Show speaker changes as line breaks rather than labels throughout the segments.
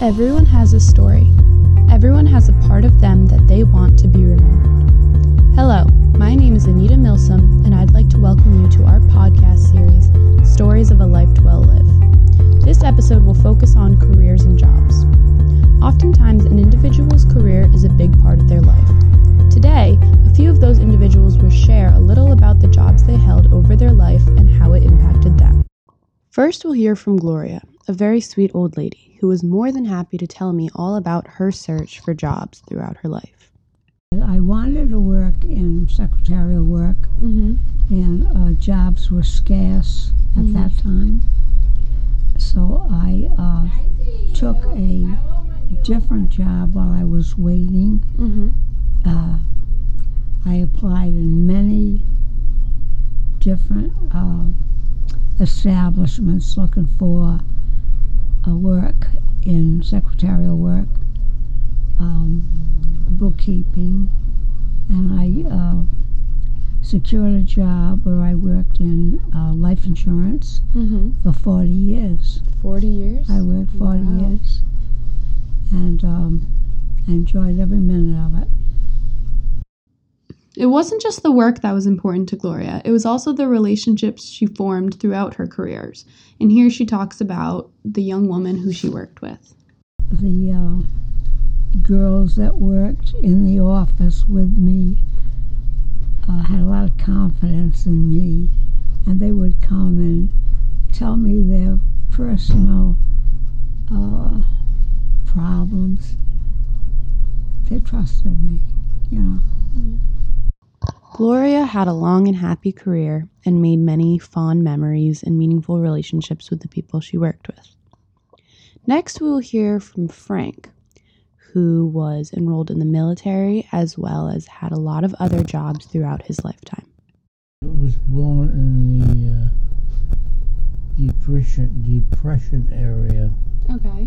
Everyone has a story. Everyone has a part of them that they want to be remembered. Hello, my name is Anita Milsom, and I'd like to welcome you to our podcast series, Stories of a Life Well Lived. This episode will focus on careers and jobs. Oftentimes, an individual's career is a big part of their life. Today, a few of those individuals will share a little about the jobs they held over their life and how it impacted them. First, we'll hear from Gloria, a very sweet old lady who was more than happy to tell me all about her search for jobs throughout her life.
I wanted to work in secretarial work,
Mm-hmm.
and uh, jobs were scarce at
Mhm.
that time. So I uh, took a different job while I was waiting.
Mm-hmm.
Uh, I applied in many different uh, establishments looking for uh, work in secretarial work, um, bookkeeping, and I uh, secured a job where I worked in uh, life insurance
Mm-hmm.
for 40 years.
40 years?
I worked 40
Wow.
years, and um, I enjoyed every minute of it.
It wasn't just the work that was important to Gloria, it was also the relationships she formed throughout her careers. And here she talks about the young woman who she worked with.
the uh, girls that worked in the office with me uh, had a lot of confidence in me, and they would come and tell me their personal uh, problems. They trusted me, you know.
Gloria had a long and happy career and made many fond memories and meaningful relationships with the people she worked with. Next, we will hear from Frank, who was enrolled in the military as well as had a lot of other jobs throughout his lifetime.
I was born in the uh, depression depression area
Okay.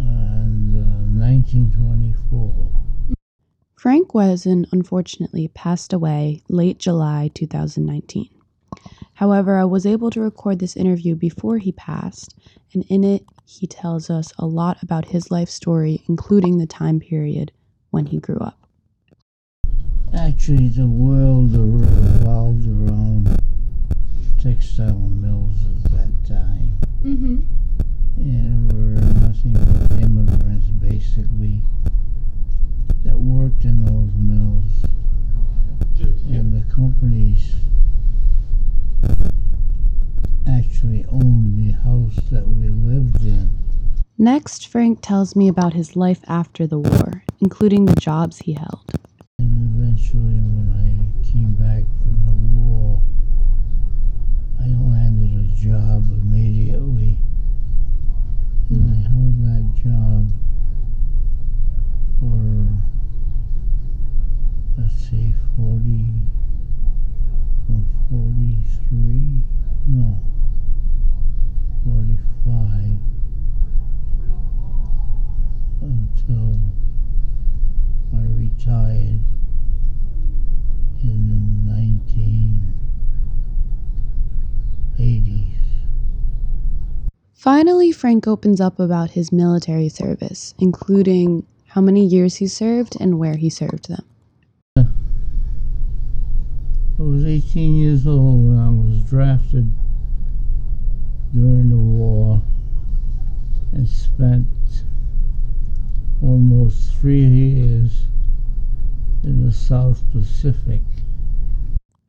in uh, 1924.
Frank Wesen unfortunately passed away late July 2019. However, I was able to record this interview before he passed, and in it, he tells us a lot about his life story, including the time period when he grew up.
Actually, the world revolved around textile mills at that time,
Mm-hmm. Next, Frank tells me about his life after the war, including the jobs he held.
And eventually, when I came back from the war, I landed a job immediately. And I held that job for, let's see, 40,
Finally, Frank opens up about his military service, including how many years he served and where he served them.
I was 18 years old when I was drafted during the war and spent almost three years in the South Pacific.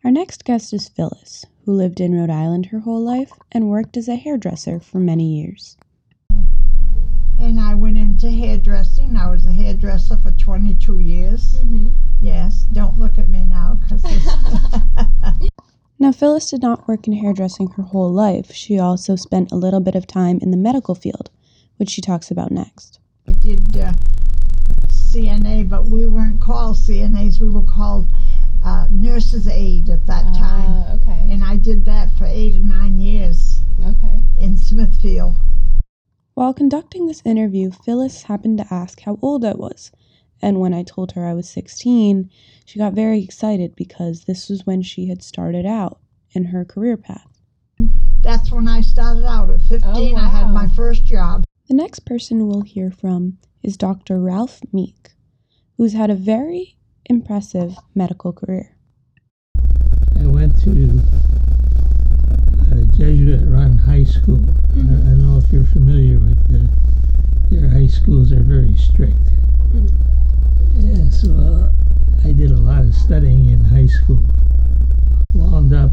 Our next guest is Phyllis, who lived in Rhode Island her whole life and worked as a hairdresser for many years.
And I went into hairdressing. I was a hairdresser for 22 years. Yes, don't look at me now because
Now, Phyllis did not work in hairdressing her whole life. She also spent a little bit of time in the medical field, which she talks about next.
I did uh, CNA, but we weren't called CNAs. We were called uh, nurses aid at that time.
Ah, okay.
And I did that for eight or nine years
Okay.
in Smithfield.
While conducting this interview, Phyllis happened to ask how old I was, and when I told her I was 16, she got very excited because this was when she had started out in her career path.
That's when I started out at 15. I had my first job.
The next person we'll hear from is Dr. Ralph Meek, who's had a very impressive medical career.
I went to a Jesuit run high school. Mm-hmm. I, I, don't know if you're familiar with the, their high schools are very strict. Mm-hmm. Yeah, so uh, I did a lot of studying in high school. Wound up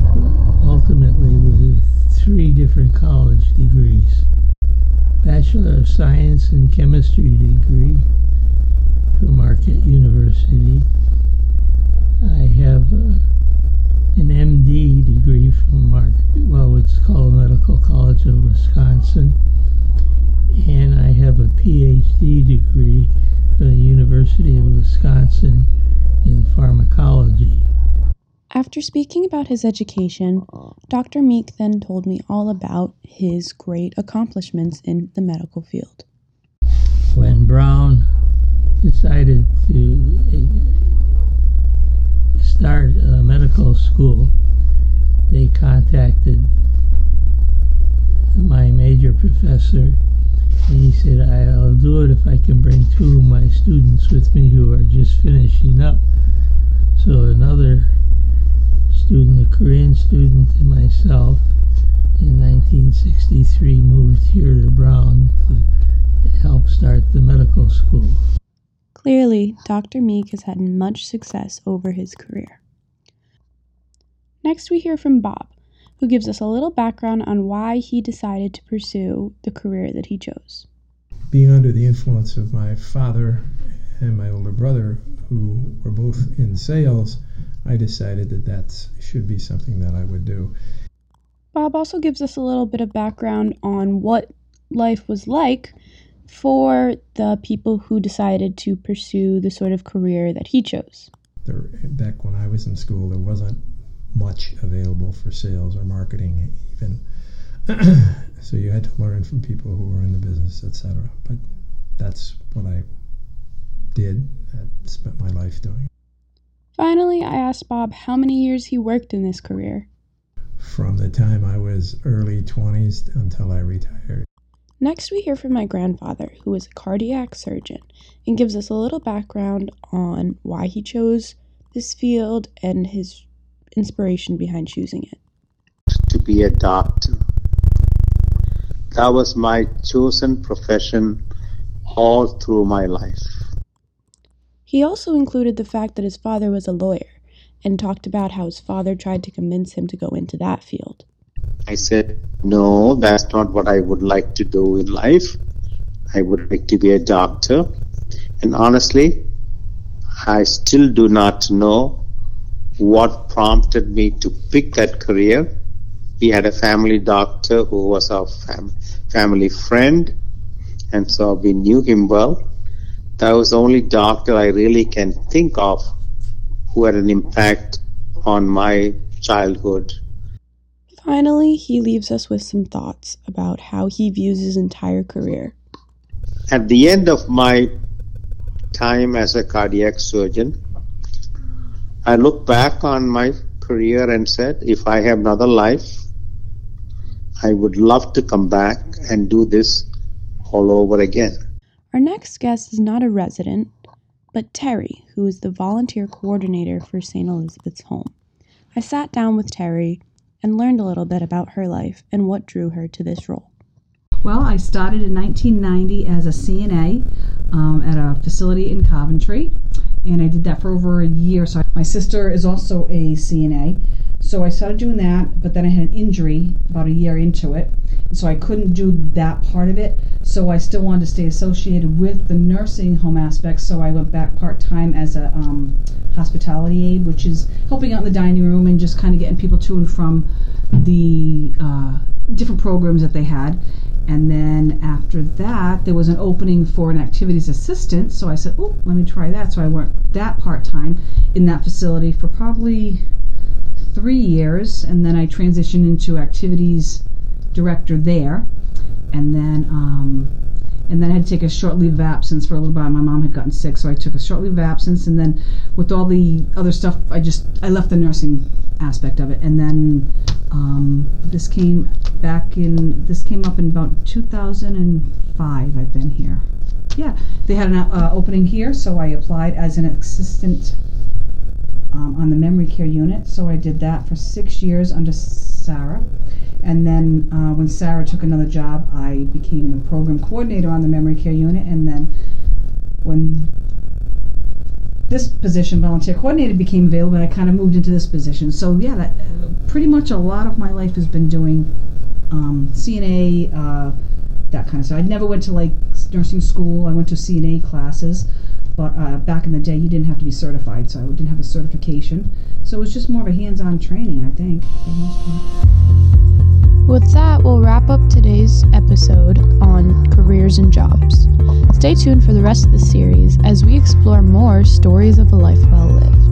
ultimately with three different college degrees. Bachelor of Science in Chemistry degree Marquette University. I have uh, an MD degree from Mark, well, it's called Medical College of Wisconsin, and I have a PhD degree from the University of Wisconsin in pharmacology.
After speaking about his education, Dr. Meek then told me all about his great accomplishments in the medical field.
When Brown decided to uh, start a medical school, they contacted my major professor. And he said, I'll do it if I can bring two of my students with me who are just finishing
Clearly, Dr. Meek has had much success over his career. Next, we hear from Bob, who gives us a little background on why he decided to pursue the career that he chose.
Being under the influence of my father and my older brother, who were both in sales, I decided that that should be something that I would do.
Bob also gives us a little bit of background on what life was like for the people who decided to pursue the sort of career that he chose.
There, back when I was in school, there wasn't much available for sales or marketing, even. so you had to learn from people who were in the business, etc. But that's what I did. I spent my life doing.
Finally, I asked Bob how many years he worked in this career.
From the time I was early 20s until I retired.
Next, we hear from my grandfather, who is a cardiac surgeon, and gives us a little background on why he chose this field and his inspiration behind choosing it.
To be a doctor. That was my chosen profession all through my life.
He also included the fact that his father was a lawyer and talked about how his father tried to convince him to go into that field.
I said, no, that's not what I would like to do in life. I would like to be a doctor. And honestly, I still do not know what prompted me to pick that career. We had a family doctor who was our fam- family friend, and so we knew him well. That was the only doctor I really can think of who had an impact on my childhood
Finally, he leaves us with some thoughts about how he views his entire career.
At the end of my time as a cardiac surgeon, I look back on my career and said, if I have another life, I would love to come back and do this all over again.
Our next guest is not a resident, but Terry, who is the volunteer coordinator for St. Elizabeth's Home. I sat down with Terry and learned a little bit about her life and what drew her to this role.
Well, I started in 1990 as a CNA um, at a facility in Coventry, and I did that for over a year. So my sister is also a CNA, so I started doing that, but then I had an injury about a year into it, so I couldn't do that part of it. So I still wanted to stay associated with the nursing home aspect, so I went back part time as a um, hospitality aide, which is helping out in the dining room and just kind of getting people to and from the uh, different programs that they had. And then after that, there was an opening for an activities assistant. So I said, oh, let me try that. So I worked that part time in that facility for probably three years. And then I transitioned into activities director there. And then um, and then I had to take a short leave of absence for a little while. My mom had gotten sick, so I took a short leave of absence, and then with all the other stuff, I just I left the nursing aspect of it, and then um, this came back in this came up in about 2005. I've been here. Yeah, they had an uh, opening here, so I applied as an assistant um, on the memory care unit. So I did that for six years under Sarah. And then uh, when Sarah took another job, I became the program coordinator on the memory care unit. And then when this position, volunteer coordinator, became available, I kind of moved into this position. So yeah, that uh, pretty much a lot of my life has been doing um, CNA, uh, that kind of stuff. I never went to like nursing school. I went to CNA classes, but uh, back in the day, you didn't have to be certified, so I didn't have a certification. So it was just more of a hands-on training, I think, for the most part.
With that, we'll wrap up today's episode on careers and jobs. Stay tuned for the rest of the series as we explore more stories of a life well lived.